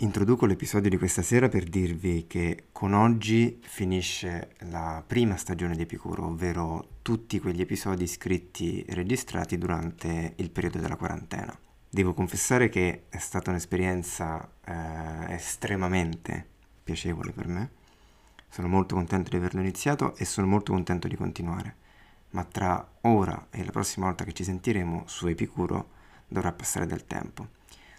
Introduco l'episodio di questa sera per dirvi che con oggi finisce la prima stagione di Epicuro, ovvero tutti quegli episodi scritti e registrati durante il periodo della quarantena. Devo confessare che è stata un'esperienza eh, estremamente piacevole per me. Sono molto contento di averlo iniziato e sono molto contento di continuare. Ma tra ora e la prossima volta che ci sentiremo su Epicuro dovrà passare del tempo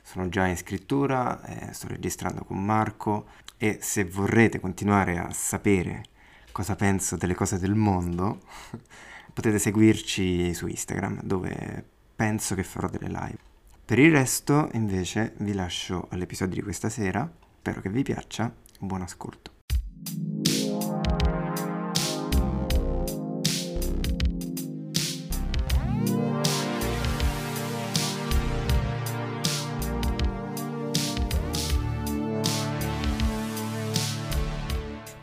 sono già in scrittura, eh, sto registrando con Marco e se vorrete continuare a sapere cosa penso delle cose del mondo, potete seguirci su Instagram dove penso che farò delle live. Per il resto invece vi lascio all'episodio di questa sera, spero che vi piaccia, buon ascolto.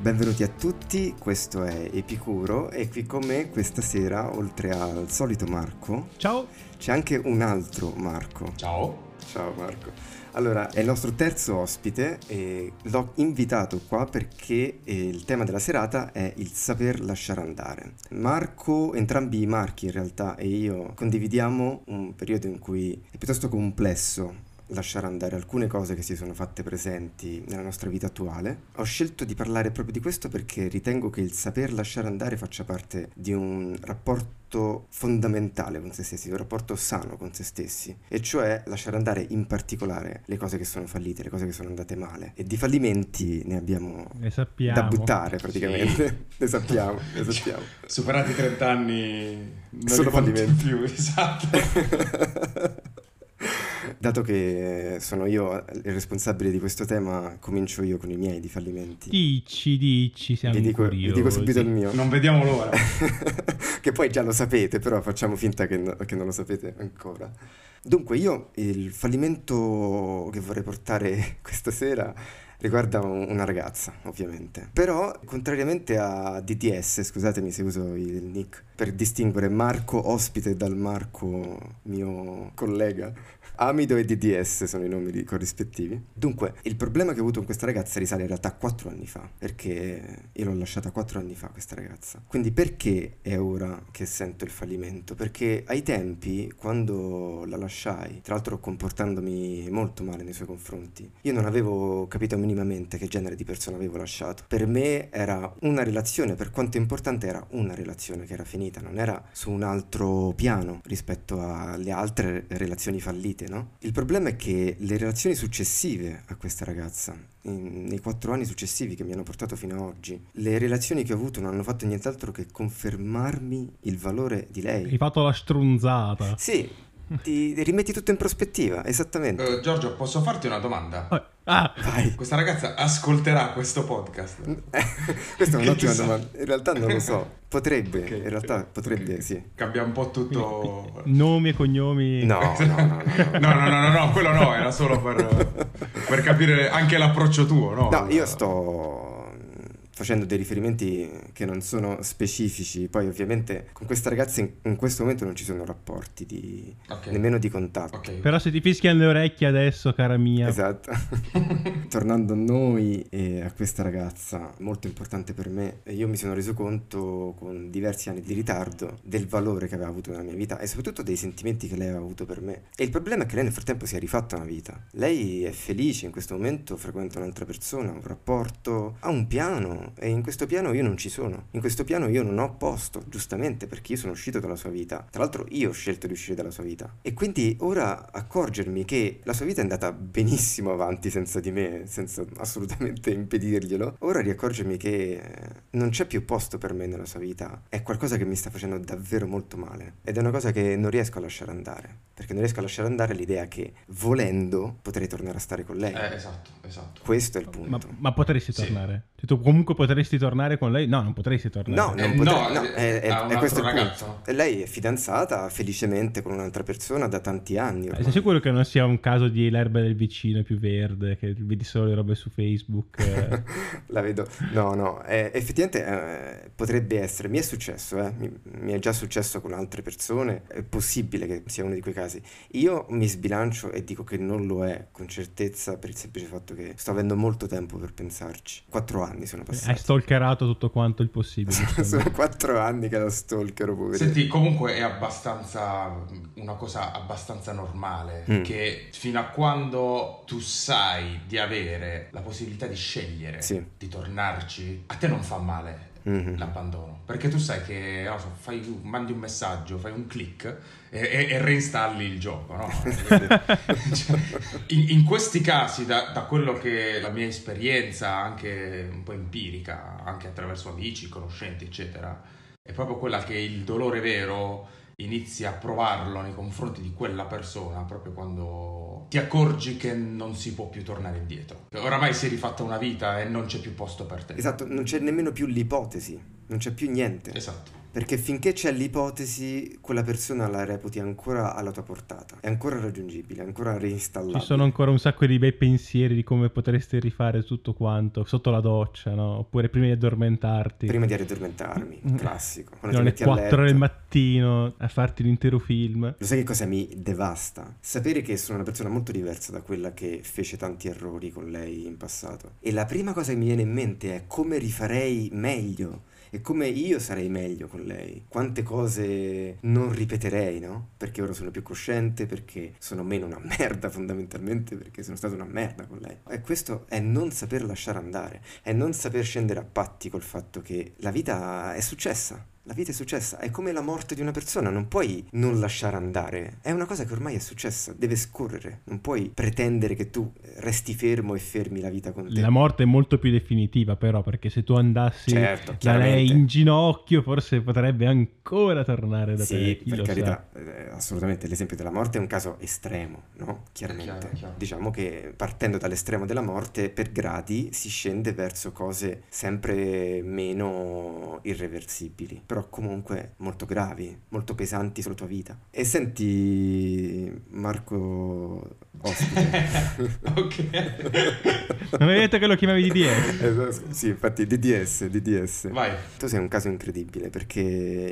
Benvenuti a tutti, questo è Epicuro e qui con me questa sera, oltre al solito Marco, Ciao. c'è anche un altro Marco. Ciao. Ciao Marco. Allora, è il nostro terzo ospite e l'ho invitato qua perché eh, il tema della serata è il saper lasciare andare. Marco, entrambi i Marchi in realtà e io condividiamo un periodo in cui è piuttosto complesso lasciare andare alcune cose che si sono fatte presenti nella nostra vita attuale. Ho scelto di parlare proprio di questo perché ritengo che il saper lasciare andare faccia parte di un rapporto fondamentale con se stessi, un rapporto sano con se stessi, e cioè lasciare andare in particolare le cose che sono fallite, le cose che sono andate male. E di fallimenti ne abbiamo ne sappiamo. da buttare praticamente, sì. ne sappiamo, ne sappiamo. Superati i 30 anni non sono fallimenti più, esatto. Dato che sono io il responsabile di questo tema, comincio io con i miei di fallimenti. Dici, dici, siamo vi dico, vi dico subito il mio. Non vediamo l'ora. che poi già lo sapete, però facciamo finta che, no, che non lo sapete ancora. Dunque, io il fallimento che vorrei portare questa sera riguarda una ragazza, ovviamente. Però, contrariamente a DTS, scusatemi se uso il nick, per distinguere Marco ospite dal Marco mio collega, Amido e DDS sono i nomi corrispettivi. Dunque, il problema che ho avuto con questa ragazza risale in realtà a 4 anni fa, perché io l'ho lasciata 4 anni fa questa ragazza. Quindi perché è ora che sento il fallimento? Perché ai tempi, quando la lasciai, tra l'altro comportandomi molto male nei suoi confronti, io non avevo capito minimamente che genere di persona avevo lasciato. Per me era una relazione, per quanto importante era una relazione che era finita, non era su un altro piano rispetto alle altre relazioni fallite no? Il problema è che le relazioni successive a questa ragazza, in, nei quattro anni successivi che mi hanno portato fino ad oggi, le relazioni che ho avuto non hanno fatto nient'altro che confermarmi il valore di lei. Hai fatto la strunzata. Sì, ti rimetti tutto in prospettiva, esattamente. Uh, Giorgio, posso farti una domanda? Oh. Ah, Vai. Questa ragazza ascolterà questo podcast? Questa è un'ottima domanda. In realtà non lo so. Potrebbe, okay. in realtà potrebbe, okay. sì. Cambia un po' tutto. Nomi e cognomi. No, no, no, no. no, no, no, no, no quello no, era solo per, per capire anche l'approccio tuo, no? No, io sto facendo dei riferimenti che non sono specifici. Poi ovviamente con questa ragazza in, in questo momento non ci sono rapporti di, okay. nemmeno di contatto. Okay. Però se ti fischiano le orecchie adesso, cara mia. Esatto. Tornando a noi e a questa ragazza, molto importante per me, io mi sono reso conto con diversi anni di ritardo del valore che aveva avuto nella mia vita e soprattutto dei sentimenti che lei aveva avuto per me. E il problema è che lei nel frattempo si è rifatta una vita. Lei è felice in questo momento, frequenta un'altra persona, un rapporto, ha un piano e in questo piano io non ci sono. In questo piano io non ho posto, giustamente perché io sono uscito dalla sua vita. Tra l'altro io ho scelto di uscire dalla sua vita. E quindi ora accorgermi che la sua vita è andata benissimo avanti senza di me, senza assolutamente impedirglielo, ora riaccorgermi che non c'è più posto per me nella sua vita è qualcosa che mi sta facendo davvero molto male. Ed è una cosa che non riesco a lasciare andare. Perché non riesco a lasciare andare l'idea che volendo potrei tornare a stare con lei. Eh, esatto, esatto. Questo è il punto. Ma, ma potresti tornare? Sì. Se tu comunque potresti tornare con lei, no, non potresti tornare. No, non Eh, potrei- no, no, eh, è, è- è questo il punto. ragazzo. Lei è fidanzata felicemente con un'altra persona da tanti anni. Eh, ormai. Sei sicuro che non sia un caso di l'erba del vicino è più verde, che vedi solo le robe su Facebook? eh? La vedo. No, no, eh, effettivamente eh, potrebbe essere. Mi è successo, eh, mi, mi è già successo con altre persone. È possibile che sia uno di quei casi. Io mi sbilancio e dico che non lo è con certezza per il semplice fatto che sto avendo molto tempo per pensarci. Quattro anni sono Hai passati. stalkerato tutto quanto il possibile. sono quattro anni che la stalkero, poverino. Senti, comunque è abbastanza una cosa abbastanza normale Mm. che fino a quando tu sai di avere la possibilità di scegliere Sì. di tornarci, a te non fa male Mhm. l'abbandono, perché tu sai che so, fai, mandi un messaggio, fai un click e, e- e reinstalli il gioco, no? Cioè, in, in questi casi, da, da quello che la mia esperienza, anche un po' empirica, anche attraverso amici, conoscenti, eccetera, è proprio quella che il dolore vero inizi a provarlo nei confronti di quella persona proprio quando ti accorgi che non si può più tornare indietro. Oramai si è rifatta una vita e non c'è più posto per te. Esatto, non c'è nemmeno più l'ipotesi, non c'è più niente. Esatto. Perché finché c'è l'ipotesi, quella persona la reputi ancora alla tua portata, è ancora raggiungibile, è ancora reinstallabile. Ci sono ancora un sacco di bei pensieri di come potresti rifare tutto quanto sotto la doccia, no? Oppure prima di addormentarti. Prima di addormentarmi, Mm. classico. Quando Sono ti metti a 4 del mattino a farti l'intero film. Lo sai che cosa mi devasta? Sapere che sono una persona molto diversa da quella che fece tanti errori con lei in passato. E la prima cosa che mi viene in mente è come rifarei meglio. E come io sarei meglio con lei. Quante cose non ripeterei, no? Perché ora sono più cosciente, perché sono meno una merda fondamentalmente, perché sono stato una merda con lei. E questo è non saper lasciare andare, è non saper scendere a patti col fatto che la vita è successa. La vita è successa, è come la morte di una persona, non puoi non lasciare andare. È una cosa che ormai è successa, deve scorrere. Non puoi pretendere che tu resti fermo e fermi la vita con te. La morte è molto più definitiva, però, perché se tu andassi Certo, da lei in ginocchio, forse potrebbe ancora tornare da te. Sì, per lo sa. carità, eh, assolutamente l'esempio della morte è un caso estremo, no? Chiaramente. Chiaro, chiaro. Diciamo che partendo dall'estremo della morte, per gradi si scende verso cose sempre meno irreversibili, però comunque molto gravi, molto pesanti sulla tua vita. E senti, Marco, ospite. ok. Non hai detto che lo chiamavi DDS? Esatto, sì, infatti DDS, DDS. Vai. Tu sei un caso incredibile perché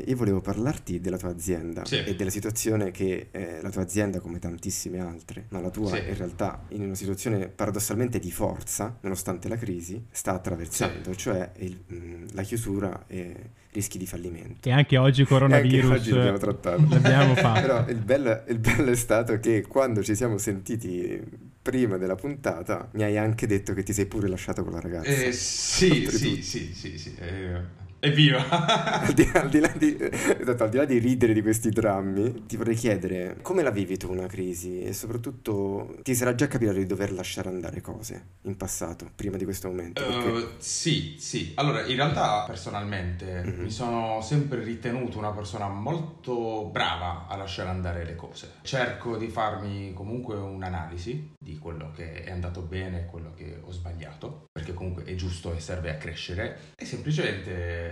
io volevo parlarti della tua azienda Sì. e della situazione che eh, la tua azienda, come tantissime altre, ma la tua Sì. in realtà in una situazione paradossalmente di forza, nonostante la crisi, sta attraversando, cioè il- mh, la chiusura e rischi di fallimento. E anche oggi E anche coronavirus oggi l'abbiamo trattato. l'abbiamo fatto. Però il bello, il bello è stato che quando ci siamo sentiti prima della puntata mi hai anche detto che ti sei pure lasciato con la ragazza. Eh, sì, Oltretutto. sì, sì, sì, sì. eh, evviva. Al di, al di là di, esatto, al di là di ridere di questi drammi, ti vorrei chiedere come la vivi tu una crisi e soprattutto ti sarà già capitato di dover lasciare andare cose in passato, prima di questo momento? Perché- Eh, sì, sì. Allora, in realtà personalmente Mhm. mi sono sempre ritenuto una persona molto brava a lasciare andare le cose. Cerco di farmi comunque un'analisi di quello che è andato bene e quello che ho sbagliato, perché comunque è giusto e serve a crescere e semplicemente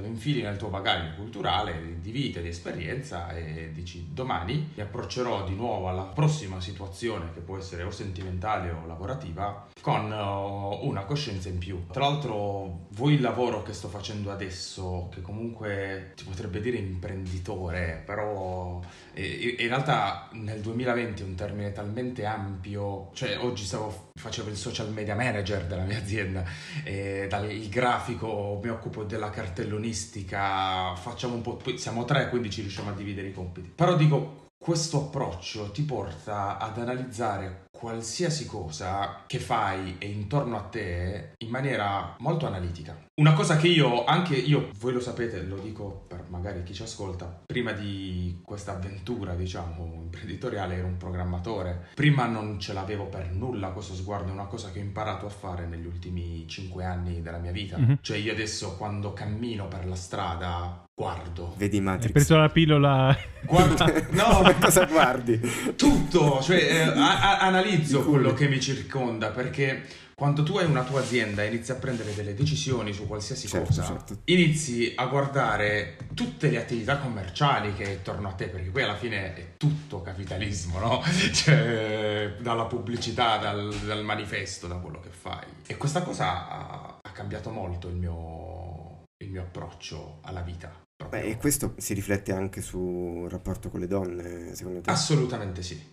lo infili nel tuo bagaglio culturale di vita, di esperienza e dici domani mi approccerò di nuovo alla prossima situazione che può essere o sentimentale o lavorativa con uh, una coscienza in più. Tra l'altro voi il lavoro che sto facendo adesso, che comunque si potrebbe dire imprenditore, però eh, in realtà nel 2020 è un termine talmente ampio, cioè oggi stavo, facevo il social media manager della mia azienda, e dal il grafico mi occupo della cartellonistica, facciamo un po', siamo tre quindi ci riusciamo a dividere i compiti. Però dico, questo approccio ti porta ad analizzare qualsiasi cosa che fai e intorno a te in maniera molto analitica. Una cosa che io, anche io, voi lo sapete, lo dico per magari chi ci ascolta, prima di questa avventura, diciamo, imprenditoriale ero un programmatore. Prima non ce l'avevo per nulla questo sguardo, è una cosa che ho imparato a fare negli ultimi cinque anni della mia vita. Mhm. Cioè io adesso quando cammino per la strada guardo. Vedi Hai Matrix? preso la pillola... Guardo, no, cosa guardi? tutto, cioè eh, a- a- analizzo quello che mi circonda perché quando tu hai una tua azienda e inizi a prendere delle decisioni su qualsiasi Certo, cosa, certo. inizi a guardare tutte le attività commerciali che è attorno a te, perché poi alla fine è tutto capitalismo, no? Cioè, dalla pubblicità, dal, dal manifesto, da quello che fai. E questa cosa ha, ha cambiato molto il mio, il mio approccio alla vita. Beh, e questo si riflette anche sul rapporto con le donne, secondo te? Assolutamente sì.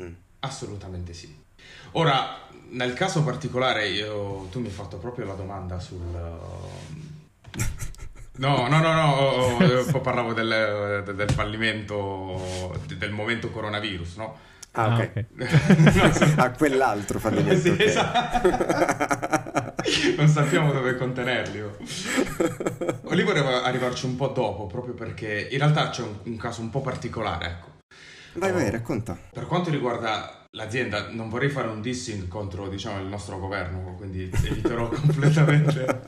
Mm. Assolutamente sì. Ora, nel caso particolare, io- tu mi hai fatto proprio la domanda sul... No, no, no, no, poi parlavo del, del fallimento, del momento coronavirus, no? Ah, Ah, ok. ok. a quell'altro fallimento. Sì, esatto. non sappiamo dove contenerli. oh. Lì volevo arrivarci un po' dopo, proprio perché in realtà c'è un, un caso un po' particolare, ecco. Vai, vai, racconta. Per quanto riguarda l'azienda, non vorrei fare un dissing contro, diciamo, il nostro governo, quindi eviterò completamente.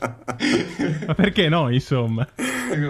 Ma perché no, insomma?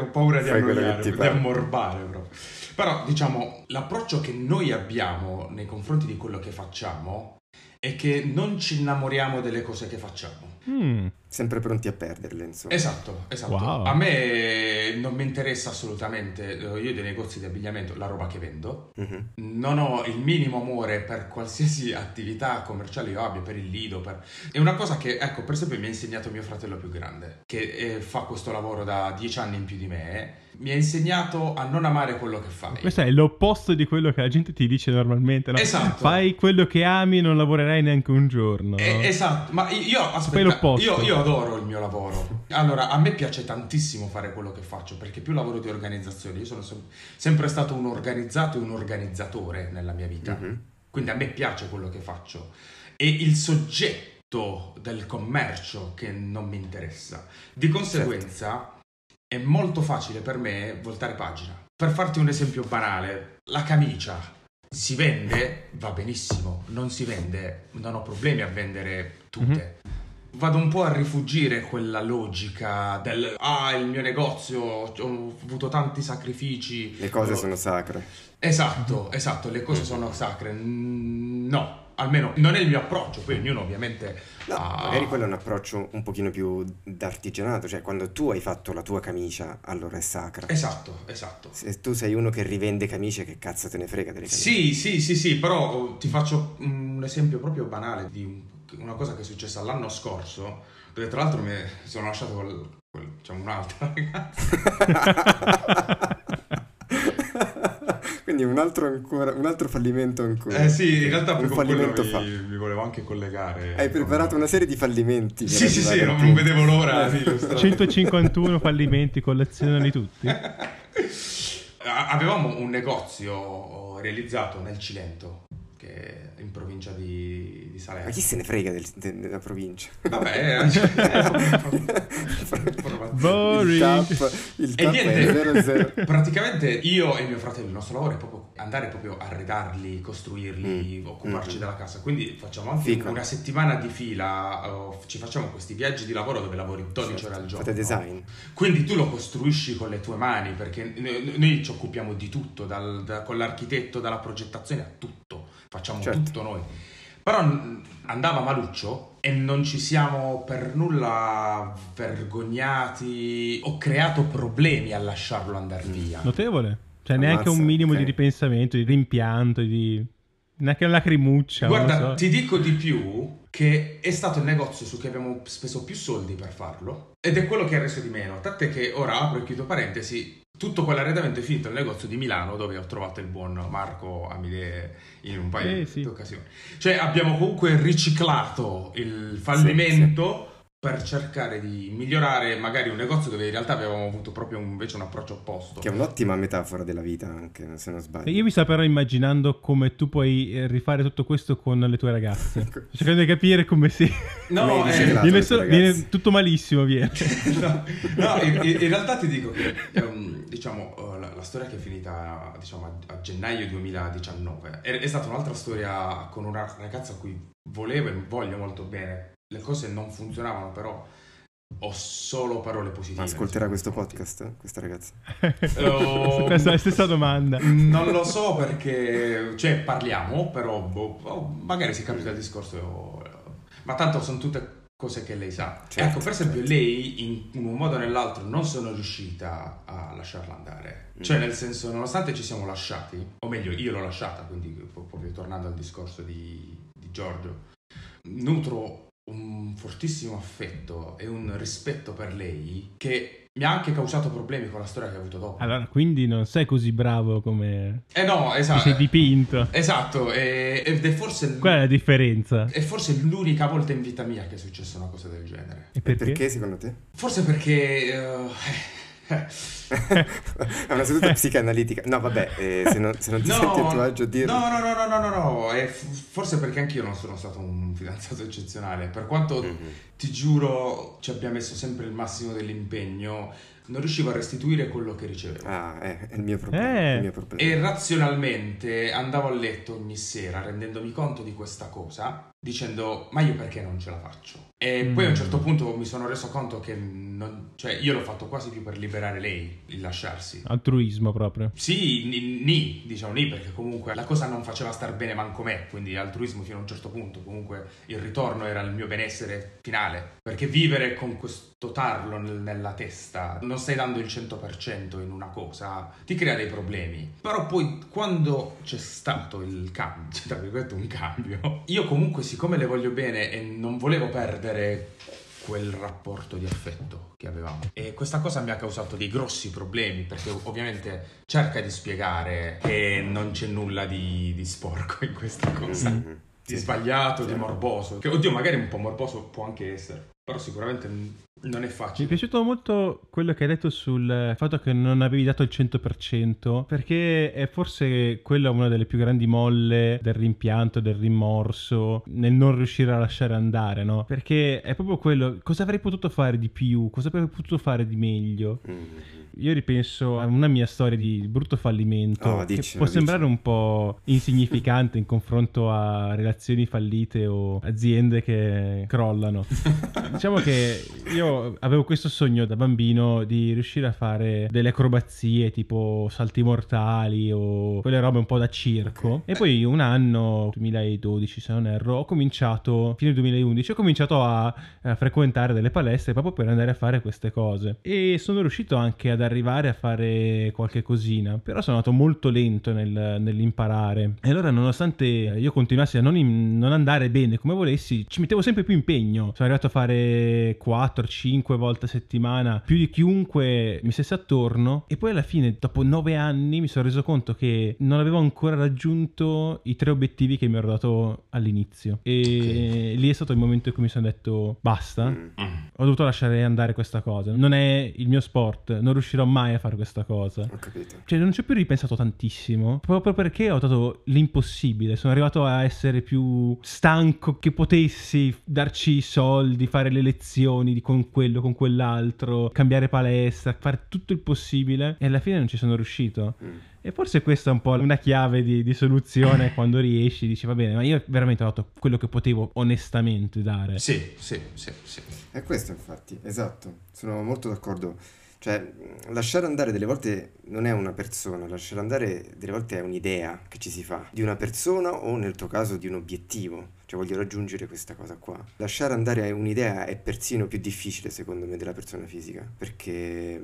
Ho paura di Fai annoiare, di ammorbare proprio. Però, diciamo, l'approccio che noi abbiamo nei confronti di quello che facciamo è che non ci innamoriamo delle cose che facciamo. Mm, Sempre pronti a perderle, insomma. Esatto, esatto. Wow. A me non mi interessa assolutamente, io dei negozi di abbigliamento, la roba che vendo, Mhm. non ho il minimo amore per qualsiasi attività commerciale io abbia, per il lido. Per... È una cosa che, ecco, per esempio mi ha insegnato mio fratello più grande, che eh, fa questo lavoro da dieci anni in più di me. Mi ha insegnato a non amare quello che fai. questo è l'opposto di quello che la gente ti dice normalmente. No? Esatto. Fai quello che ami, non lavorerai neanche un giorno. Eh, esatto, ma io Fai aspetta, l'opposto. io, io adoro il mio lavoro. Allora, a me piace tantissimo fare quello che faccio perché più lavoro di organizzazione. Io sono sem- sempre stato un organizzato e un organizzatore nella mia vita. Mhm. Quindi a me piace quello che faccio. E il soggetto del commercio che non mi interessa. Di conseguenza è molto facile per me voltare pagina. Per farti un esempio banale, la camicia si vende, va benissimo, non si vende, non ho problemi a vendere tutte. Vado un po' a rifugire quella logica del ah, il mio negozio, ho avuto tanti sacrifici. Le cose ho- sono sacre. Esatto, esatto, le cose sono sacre. No, almeno non è il mio approccio, poi ognuno ovviamente No, ha- magari quello è un approccio un pochino più d'artigianato, cioè quando tu hai fatto la tua camicia, allora è sacra. Esatto, esatto. Se tu sei uno che rivende camicie, che cazzo te ne frega delle camicie? Sì, sì, sì, sì, però ti faccio un esempio proprio banale di un- una cosa che è successa l'anno scorso, dove tra l'altro mi sono lasciato col, col- diciamo, un'altra ragazza. Quindi un altro ancora, un altro fallimento ancora. Eh sì, in realtà un fallimento mi, fa. mi volevo anche collegare. Hai preparato una serie di fallimenti. Sì, sì, sì, non, non vedevo l'ora Eh. illustrare. 151 fallimenti, collezionali tutti. Avevamo un negozio realizzato nel Cilento, che in provincia di, di Ma Salerno. chi se ne frega del- de- della provincia? Vabbè, eh, cioè, Boring. Il tap, il E è niente. 00. praticamente io e mio fratello, il nostro lavoro è proprio andare proprio a arredarli, costruirli, Mm. occuparci Mm. della casa. Quindi facciamo anche Fico. una settimana di fila, eh, ci facciamo questi viaggi di lavoro dove lavori 12 ore al giorno. Fate design. Quindi tu lo costruisci con le tue mani, perché n- noi ci occupiamo di tutto, dal- da- con l'architetto, dalla progettazione a tutto, facciamo Certo. tutto noi. Però andava maluccio e non ci siamo per nulla vergognati o creato problemi a lasciarlo andare Mm. via. Notevole. Cioè, neanche Ammazza, un minimo ok. di ripensamento, di rimpianto, di... Neanche una lacrimuccia. Guarda, so. ti dico di più che è stato il negozio su cui abbiamo speso più soldi per farlo ed è quello che ha reso di meno. Tant'è che ora apro e chiudo parentesi. Tutto quell'arredamento è finito nel negozio di Milano dove ho trovato il buon Marco Amidee in un paio Eh, di sì. occasioni. Cioè abbiamo comunque riciclato il fallimento per cercare di migliorare magari un negozio dove in realtà avevamo avuto proprio invece un approccio opposto. Che è un'ottima metafora della vita anche, se non sbaglio. Io mi sto però immaginando come tu puoi eh, rifare tutto questo con le tue ragazze. Cercando di capire come si... No, eh, viene, ragazze. viene tutto malissimo, viene. no, no, in, in- realtà ti dico che ehm, diciamo, eh, la, la storia che è finita diciamo, a, a gennaio 2019 è, è stata un'altra storia con una ragazza a cui volevo e voglio molto bene. Le cose non funzionavano, però ho solo parole positive. Ma ascolterà questo podcast, questa ragazza? Oh, Questa è la stessa domanda. Non lo so perché, cioè parliamo, però boh, oh, magari si capita il discorso, ma tanto sono tutte cose che lei sa. Certo, ecco, per esempio, certo. lei in un modo o nell'altro non sono riuscita a lasciarla andare. Cioè, Mm. nel senso, nonostante ci siamo lasciati, o meglio, io l'ho lasciata, quindi proprio tornando al discorso di, di Giorgio, nutro un fortissimo affetto e un rispetto per lei che mi ha anche causato problemi con la storia che ha avuto dopo. Allora, quindi non sei così bravo come Eh no, ti esatto. sei dipinto. Esatto, e- ed è forse, Qual è la differenza? è forse l'unica volta in vita mia che è successa una cosa del genere. E E perché? perché secondo te? Forse perché... eh, È una seduta psicanalitica. No, vabbè, eh, se, non, se non ti senti a tuo agio dirlo. no, no, no, no, no, no, no, f- forse perché anch'io non sono stato un fidanzato eccezionale. Per quanto Mhm. ti giuro ci abbia messo sempre il massimo dell'impegno, non riuscivo a restituire quello che ricevevo. Ah, è, è il mio problema. Eh. è il mio problema. E razionalmente andavo a letto ogni sera rendendomi conto di questa cosa, dicendo ma io perché non ce la faccio? E Mm. poi a un certo punto mi sono reso conto che non, cioè io l'ho fatto quasi più per liberare lei, il lasciarsi. Altruismo proprio. Sì, ni, ni, diciamo ni, perché comunque la cosa non faceva star bene manco me, quindi altruismo fino a un certo punto, comunque il ritorno era il mio benessere finale, perché vivere con questo tarlo nel- nella testa, non stai dando il 100% in una cosa, ti crea dei problemi. Però poi quando c'è stato il cambio, cioè, tra virgolette un cambio, io comunque siccome le voglio bene e non volevo perdere quel rapporto di affetto che avevamo. E questa cosa mi ha causato dei grossi problemi perché ovviamente cerca di spiegare che non c'è nulla di, di sporco in questa cosa. Mhm. Di Sì. sbagliato, di Chiaro. morboso. Che oddio, magari un po' morboso può anche essere, però sicuramente non è Mi è facile. piaciuto molto quello che hai detto sul fatto che non avevi dato il 100%, perché è forse quella una delle più grandi molle del rimpianto, del rimorso, nel non riuscire a lasciare andare, no? Perché è proprio quello, cosa avrei potuto fare di più, cosa avrei potuto fare di meglio. Mhm. Io ripenso a una mia storia di brutto fallimento Oh, che diccelo, può sembrare un po' insignificante in confronto a relazioni fallite o aziende che crollano. diciamo che io avevo questo sogno da bambino di riuscire a fare delle acrobazie tipo salti mortali o quelle robe un po' da circo. Ok. E poi un anno, 2012 se non erro, ho cominciato, fine 2011, ho cominciato a, a frequentare delle palestre proprio per andare a fare queste cose. E sono riuscito anche ad arrivare a fare qualche cosina, però sono andato molto lento nel- nell'imparare. E allora nonostante io continuassi a non, in- non andare bene come volessi, ci mettevo sempre più impegno. Sono arrivato a fare 4-5 volte a settimana, più di chiunque mi stesse attorno. E poi alla fine, dopo 9 anni, mi sono reso conto che non avevo ancora raggiunto i tre obiettivi che mi ero dato all'inizio. E lì è stato il momento in cui mi sono detto basta. Mm. Ho dovuto lasciare andare questa cosa. Non è il mio sport, non riuscirò mai a fare questa cosa. Ho capito. Cioè, non ci ho più ripensato tantissimo. Proprio perché ho dato l'impossibile. Sono arrivato a essere più stanco che potessi darci i soldi, fare le lezioni di con quello, con quell'altro, cambiare palestra, fare tutto il possibile. E alla fine non ci sono riuscito. Mm. E forse questa è un po' una chiave di, di soluzione quando riesci. Dici, va bene, ma io veramente ho dato quello che potevo onestamente dare. Sì, sì, sì, sì. È questo infatti, esatto, sono molto d'accordo. Cioè, lasciare andare delle volte non è una persona, lasciare andare delle volte è un'idea che ci si fa di una persona o nel tuo caso di un obiettivo. Cioè, voglio raggiungere questa cosa qua. Lasciare andare un'idea è persino più difficile, secondo me, della persona fisica, perché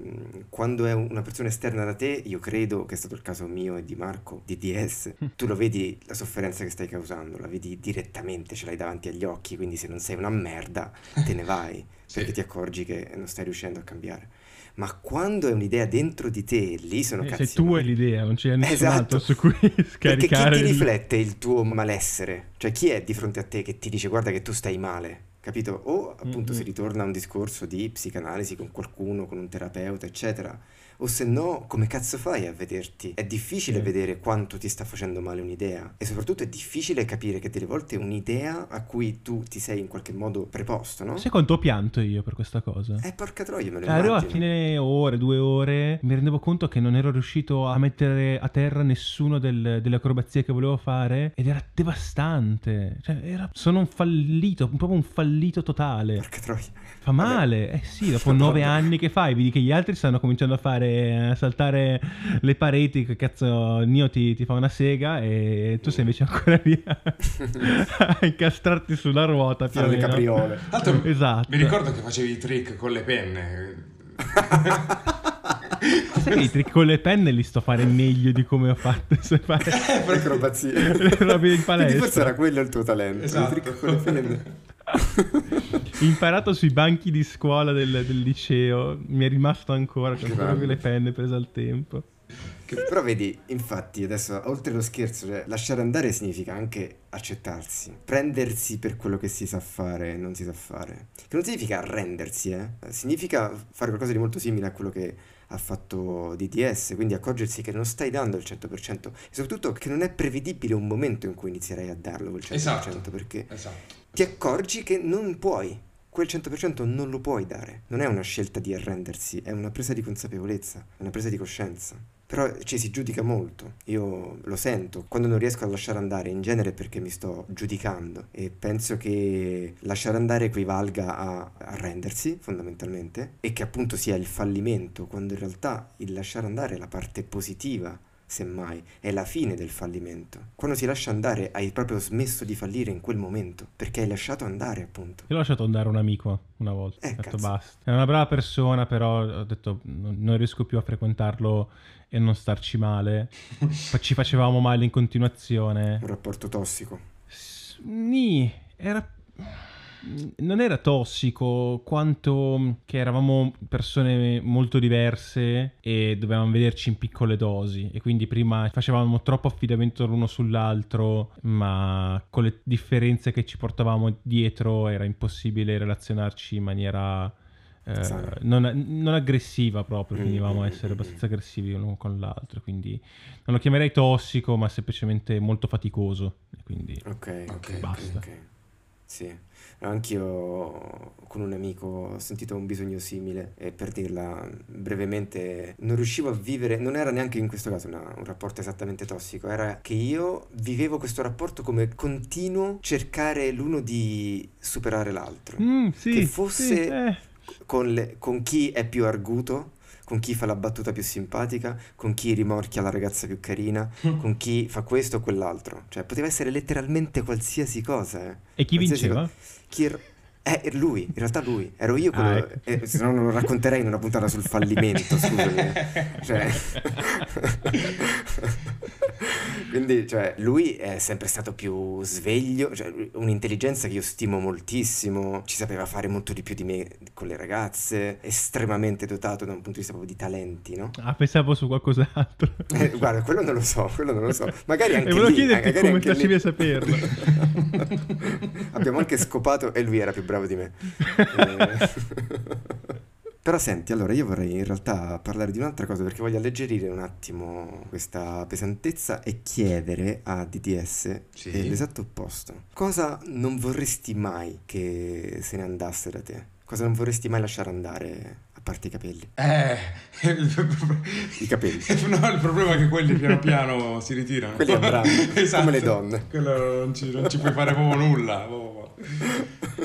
quando è una persona esterna da te, io credo che è stato il caso mio e di Marco, di DS, tu lo vedi la sofferenza che stai causando, la vedi direttamente, ce l'hai davanti agli occhi, quindi se non sei una merda, te ne vai Sì. perché ti accorgi che non stai riuscendo a cambiare. Ma quando è un'idea dentro di te, lì sono Eh, cazzi. se tu hai l'idea, non c'è nessun Esatto. su cui Perché chi scaricare ti riflette il tuo malessere? Cioè chi è di fronte a te che ti dice guarda che tu stai male? Capito? O appunto Mhm. si ritorna a un discorso di psicanalisi con qualcuno, con un terapeuta, eccetera. O se no, come cazzo fai a vederti? È difficile Sì. vedere quanto ti sta facendo male un'idea. E soprattutto è difficile capire che delle volte un'idea a cui tu ti sei in qualche modo preposto, no? Sai quanto ho pianto io per questa cosa? Eh, porca troia, me lo Cioè, arrivo a fine ore, due ore, mi rendevo conto che non ero riuscito a mettere a terra nessuno del- delle acrobazie che volevo fare ed era devastante. Cioè, era- sono un fallito, proprio un fallito totale. Porca troia. Fa male, eh sì, dopo nove anni che fai, vedi che gli altri stanno cominciando a fare, a saltare le pareti, che cazzo, Nio ti, ti fa una sega e tu sei invece ancora lì a, a incastrarti sulla ruota Fare le capriole. Tanto Esatto. mi ricordo che facevi i trick con le penne. Che trick con le penne li sto a fare meglio di come ho fatto se fare Le acrobazie. le robe in Quindi palestra. forse era quello il tuo talento. Esatto. I trick con le penne. Imparato sui banchi di scuola del, del liceo, mi è rimasto ancora con Grande. proprio le penne prese al tempo. Che- Però vedi, infatti, adesso oltre lo scherzo, cioè, lasciare andare significa anche accettarsi, prendersi per quello che si sa fare e non si sa fare. Che non significa arrendersi, eh? Significa fare qualcosa di molto simile a quello che ha fatto DTS, quindi accorgersi che non stai dando il 100% e soprattutto che non è prevedibile un momento in cui inizierai a darlo quel 100%, Esatto. perché Esatto. ti accorgi che non puoi. Quel 100% non lo puoi dare. Non è una scelta di arrendersi, è una presa di consapevolezza, è una presa di coscienza. Però ci si giudica molto. Io lo sento. Quando non riesco a lasciare andare, in genere perché mi sto giudicando. E penso che lasciare andare equivalga a arrendersi, fondamentalmente, e che appunto sia il fallimento, quando in realtà il lasciare andare è la parte positiva semmai, è la fine del fallimento. Quando si lascia andare hai proprio smesso di fallire in quel momento, perché hai lasciato andare, appunto. Io ho lasciato andare un amico una volta, Eh, ho detto cazzo. basta. È una brava persona, però ho detto non, riesco più a frequentarlo e non starci male. Ci facevamo male in continuazione. Un rapporto tossico. S- Nì, era... Non era tossico quanto che eravamo persone molto diverse e dovevamo vederci in piccole dosi e quindi prima facevamo troppo affidamento l'uno sull'altro ma con le differenze che ci portavamo dietro era impossibile relazionarci in maniera eh, non, non aggressiva proprio, Mm, finivamo a mm, essere mm, abbastanza aggressivi l'uno con l'altro quindi non lo chiamerei tossico ma semplicemente molto faticoso quindi Ok, Ok, basta. ok. Sì, anch'io con un amico ho sentito un bisogno simile e per dirla brevemente non riuscivo a vivere, non era neanche in questo caso una- un rapporto esattamente tossico, era che io vivevo questo rapporto come continuo cercare l'uno di superare l'altro. Mm, sì, Che sì, fosse- eh. con, le- con chi è più arguto, con chi fa la battuta più simpatica, con chi rimorchia la ragazza più carina, con chi fa questo o quell'altro. Cioè, poteva essere letteralmente qualsiasi cosa. eh. E chi Qualsiasi vinceva? co- Chi eh, era lui, in realtà lui. Ero io quello... Ah, ecco. eh, se no non lo racconterei in una puntata sul fallimento, scusami. Cioè... Quindi, cioè, lui è sempre stato più sveglio, cioè, un'intelligenza che io stimo moltissimo, ci sapeva fare molto di più di me con le ragazze, estremamente dotato da un punto di vista proprio di talenti, no? Ah, pensavo su qualcos'altro. Eh, guarda, quello non lo so, quello non lo so. Magari anche e volevo lì, chiederti come facevi a saperlo. Abbiamo anche scopato e lui era più bravo di me. Eh, Però senti, allora io vorrei in realtà parlare di un'altra cosa perché voglio alleggerire un attimo questa pesantezza e chiedere a DDS Sì. eh, l'esatto opposto. Cosa non vorresti mai che se ne andasse da te? Cosa non vorresti mai lasciare andare, a parte i capelli? Eh, I capelli. no, il problema è che quelli piano piano si ritirano. Quelli andranno, Esatto. come le donne. Quello non ci, non ci puoi fare proprio nulla. proprio.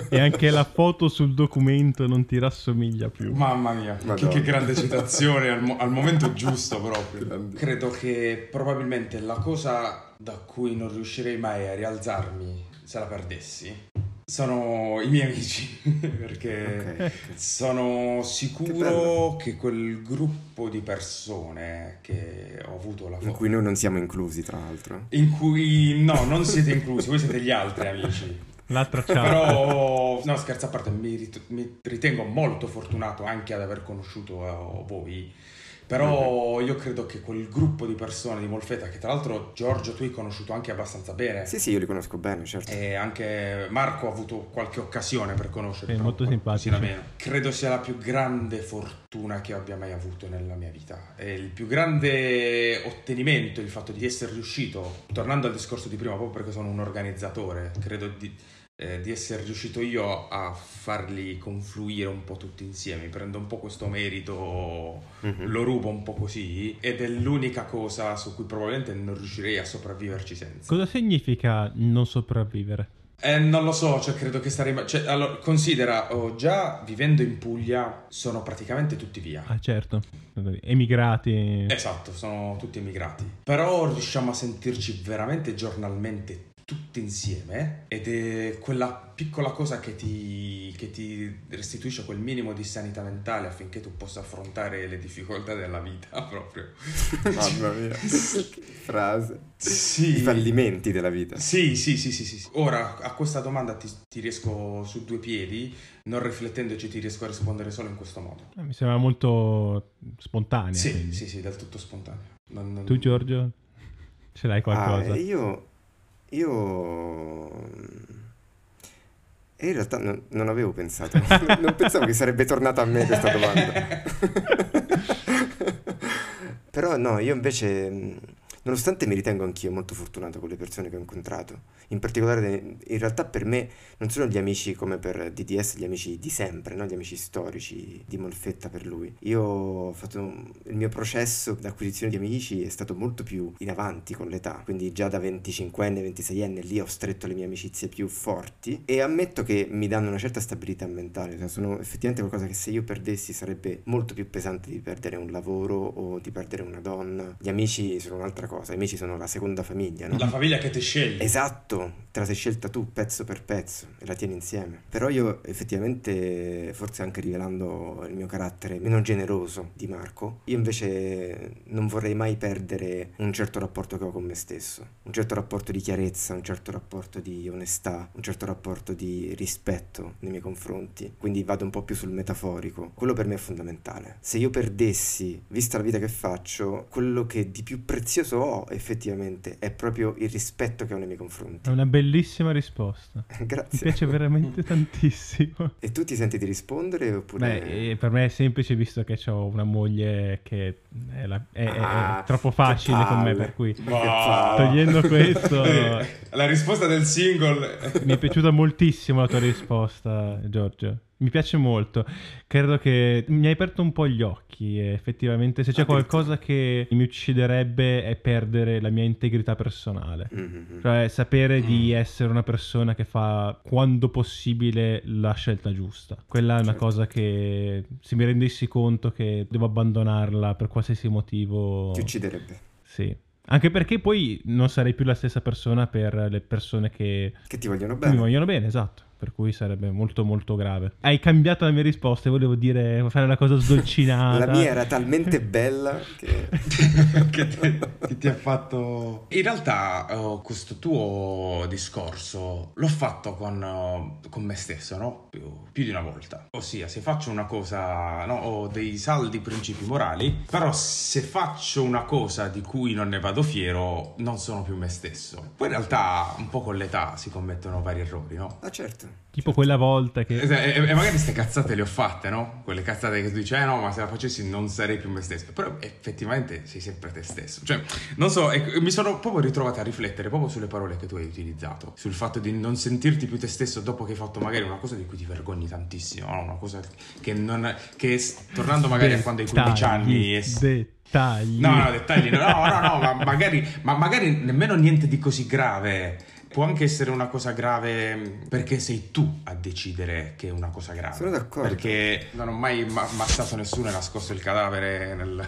E anche la foto sul documento non ti rassomiglia più. Mamma mia, che, che grande citazione al, mo- al momento giusto proprio. Grande. Credo che probabilmente la cosa da cui non riuscirei mai a rialzarmi se la perdessi sono i miei amici, perché Ok. sono Che sicuro che, quel gruppo di persone che ho avuto la In fortuna... cui noi non siamo inclusi, tra l'altro. In cui no, non siete inclusi, voi siete gli altri amici. L'altra ciao. Però, no, scherzo a parte, mi, rit- mi ritengo molto fortunato anche ad aver conosciuto eh, voi, Però io credo che quel gruppo di persone di Molfetta, che tra l'altro Giorgio tu hai conosciuto anche abbastanza bene. Sì, sì, io li conosco bene, certo. E anche Marco ha avuto qualche occasione per conoscerli. Sì, molto simpatici. Credo sia la più grande fortuna che abbia mai avuto nella mia vita. E il più grande ottenimento, il fatto di essere riuscito, tornando al discorso di prima, proprio perché sono un organizzatore, credo di eh, di essere riuscito io a farli confluire un po' tutti insieme. Prendo un po' questo merito, mm-hmm. lo rubo un po' così ed è l'unica cosa su cui probabilmente non riuscirei a sopravviverci senza. Cosa significa non sopravvivere? Eh, non lo so, cioè credo che starei... Cioè, allora, considera, oh, già vivendo in Puglia sono praticamente tutti via. Ah certo, emigrati. Esatto, sono tutti emigrati. Però riusciamo a sentirci veramente giornalmente tutte insieme ed è quella piccola cosa che ti, che ti, restituisce quel minimo di sanità mentale affinché tu possa affrontare le difficoltà della vita proprio. Mamma mia, frase. Sì. I fallimenti della vita. Sì, sì, sì, sì, sì. Ora a questa domanda ti, ti riesco su due piedi, non riflettendoci ti riesco a rispondere solo in questo modo. Eh, mi sembra molto spontaneo. Sì, quindi. sì, sì, del tutto spontaneo. Non, non... Tu Giorgio? Ce l'hai qualcosa? Ah, io io... E in realtà non, non avevo pensato, non pensavo che sarebbe tornata a me questa domanda. Però no, io invece Nonostante mi ritengo anch'io molto fortunato con le persone che ho incontrato, in particolare in realtà per me non sono gli amici come per DDS, gli amici di sempre, no? gli amici storici di Molfetta per lui. Io ho fatto il mio processo d'acquisizione di amici è stato molto più in avanti con l'età, quindi già da 25enne, 26enne lì ho stretto le mie amicizie più forti e ammetto che mi danno una certa stabilità mentale, cioè sono effettivamente qualcosa che se io perdessi sarebbe molto più pesante di perdere un lavoro o di perdere una donna. Gli amici sono un'altra cosa, i amici sono la seconda famiglia, no? La famiglia che ti sceglie. Esatto, te la sei scelta tu pezzo per pezzo e la tieni insieme. Però io effettivamente, forse anche rivelando il mio carattere meno generoso di Marco, io invece non vorrei mai perdere un certo rapporto che ho con me stesso, un certo rapporto di chiarezza, un certo rapporto di onestà, un certo rapporto di rispetto nei miei confronti. Quindi vado un po' più sul metaforico. Quello per me è fondamentale. Se io perdessi, vista la vita che faccio, quello che di più prezioso ho effettivamente è proprio il rispetto che ho nei miei confronti. È una bellissima risposta. Grazie. Mi piace veramente tantissimo. E tu ti senti di rispondere oppure... Beh, per me è semplice visto che ho una moglie che è, la... è, ah, è troppo facile con me, per cui wow. togliendo questo... la risposta del single... Mi è piaciuta moltissimo la tua risposta, Giorgio mi piace molto. Credo che mi hai aperto un po' gli occhi. effettivamente, se c'è qualcosa che mi ucciderebbe è perdere la mia integrità personale. Mm-hmm. Cioè, sapere mm. di essere una persona che fa quando possibile la scelta giusta. Quella è una certo. cosa che, se mi rendessi conto che devo abbandonarla per qualsiasi motivo, ti ucciderebbe. Sì. Anche perché poi non sarei più la stessa persona per le persone che, che ti vogliono bene. Mi vogliono bene, esatto per cui sarebbe molto molto grave. Hai cambiato la mia risposta e volevo dire fare una cosa sdolcinata. la mia era talmente bella che, che, ti, che, ti, ha fatto... In realtà uh, questo tuo discorso l'ho fatto con, uh, con me stesso, no? Più, più, di una volta. Ossia, se faccio una cosa, no? ho dei saldi principi morali, però se faccio una cosa di cui non ne vado fiero, non sono più me stesso. Poi in realtà un po' con l'età si commettono vari errori, no? Ah certo. Tipo quella volta che... E, e, magari queste cazzate le ho fatte, no? Quelle cazzate che tu dici, eh no, ma se la facessi non sarei più me stesso. Però effettivamente sei sempre te stesso. Cioè, non so, ecco, mi sono proprio ritrovato a riflettere proprio sulle parole che tu hai utilizzato. Sul fatto di non sentirti più te stesso dopo che hai fatto magari una cosa di cui ti vergogni tantissimo, no? Una cosa che non... che tornando magari a quando hai 15 anni... Dettagli. No, no, dettagli. No, no, no, ma magari, ma magari nemmeno niente di così grave Può anche essere una cosa grave mm, perché sei tu a decidere che è una cosa grave. Sono d'accordo. Perché non ho mai ma- ammazzato nessuno e nascosto il cadavere nel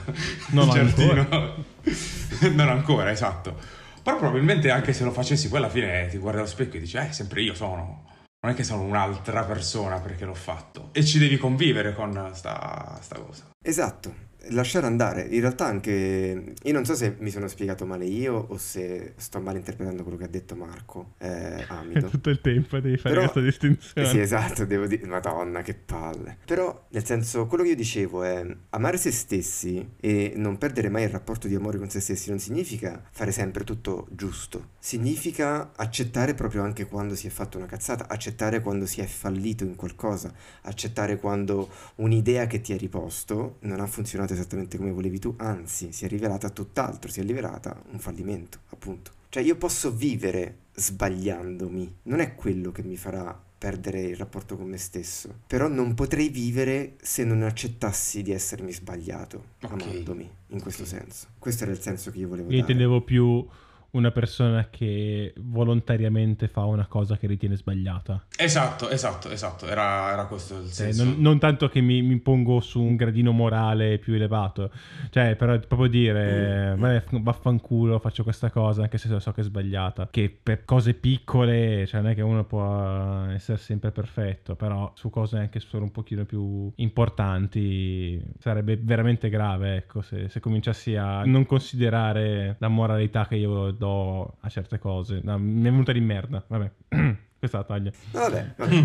non giardino. Ancora. non ancora, esatto. Però probabilmente anche se lo facessi poi alla fine ti guardi allo specchio e dici, eh, sempre io sono. Non è che sono un'altra persona perché l'ho fatto. E ci devi convivere con sta, sta cosa. Esatto lasciare andare. In realtà anche io non so se mi sono spiegato male io o se sto male interpretando quello che ha detto Marco eh, Amido. Tutto il tempo devi fare Però- questa distinzione. Eh sì, esatto, devo dire, madonna, che palle. Però, nel senso, quello che io dicevo è amare se stessi e non perdere mai il rapporto di amore con se stessi non significa fare sempre tutto giusto. Significa accettare proprio anche quando si è fatto una cazzata, accettare quando si è fallito in qualcosa, accettare quando un'idea che ti hai riposto non ha funzionato esattamente come volevi tu, anzi, si è rivelata tutt'altro, si è rivelata un fallimento, appunto. Cioè io posso vivere sbagliandomi, non è quello che mi farà perdere il rapporto con me stesso, però non potrei vivere se non accettassi di essermi sbagliato, Ok. amandomi, in questo Ok. senso. Questo era il senso che io volevo Io dare. intendevo più una persona che volontariamente fa una cosa che ritiene sbagliata. Esatto, esatto, esatto. Era, era questo il Cioè, senso. non, non tanto che mi, mi pongo su un gradino morale più elevato, cioè, però proprio dire, Mm. "Vabbè, vaffanculo, faccio questa cosa anche se so che è sbagliata. Che per cose piccole, cioè, non è che uno può essere sempre perfetto, però su cose anche solo un pochino più importanti sarebbe veramente grave, ecco, se, se cominciassi a non considerare la moralità che io do a certe cose. No, mi è venuta di merda, vabbè. Questa la taglia. No, vabbè, vabbè.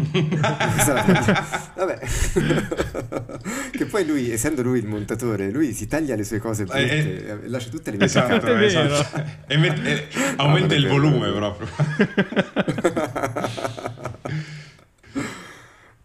Vabbè. che poi lui, essendo lui il montatore, lui si taglia le sue cose brutte, e lascia tutte le mie Esatto, È vero. esatto. E met- e aumenta Ah, il volume proprio.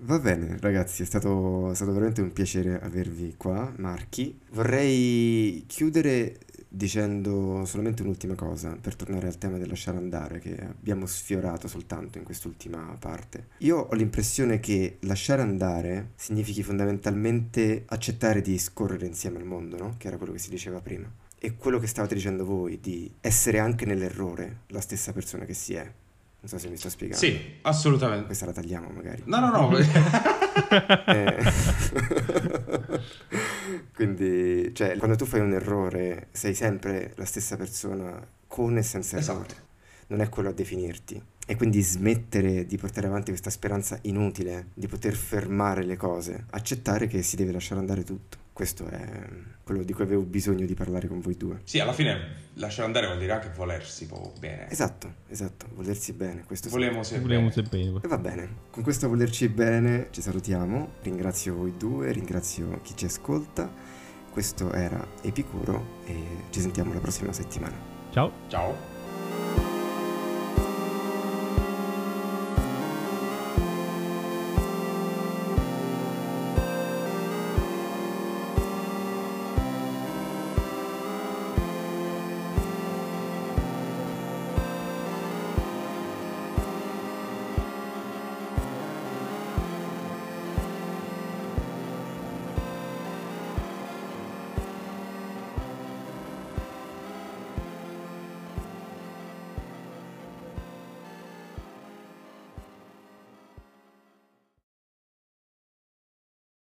Va bene, ragazzi, è stato, è stato veramente un piacere avervi qua, Marchi. Vorrei chiudere dicendo solamente un'ultima cosa per tornare al tema del lasciare andare che abbiamo sfiorato soltanto in quest'ultima parte. Io ho l'impressione che lasciare andare significhi fondamentalmente accettare di scorrere insieme al mondo, no? Che era quello che si diceva prima. E quello che stavate dicendo voi, di essere anche nell'errore la stessa persona che si è. Non so se mi sto spiegando. Sì, assolutamente. Questa la tagliamo magari. No, no, no. Eh, Quindi, cioè, quando tu fai un errore, sei sempre la stessa persona con e senza errore. Esatto. Non è quello a definirti. E quindi smettere di portare avanti questa speranza inutile di poter fermare le cose, accettare che si deve lasciare andare tutto. Questo è quello di cui avevo bisogno di parlare con voi due. Sì, alla fine lasciare andare vuol dire anche volersi bene. Esatto, esatto, volersi bene, questo sì. Volemo se Vogliamo bene. se bene. E va bene, con questo volerci bene ci salutiamo, ringrazio voi due, ringrazio chi ci ascolta, questo era Epicuro e ci sentiamo la prossima settimana. Ciao. Ciao.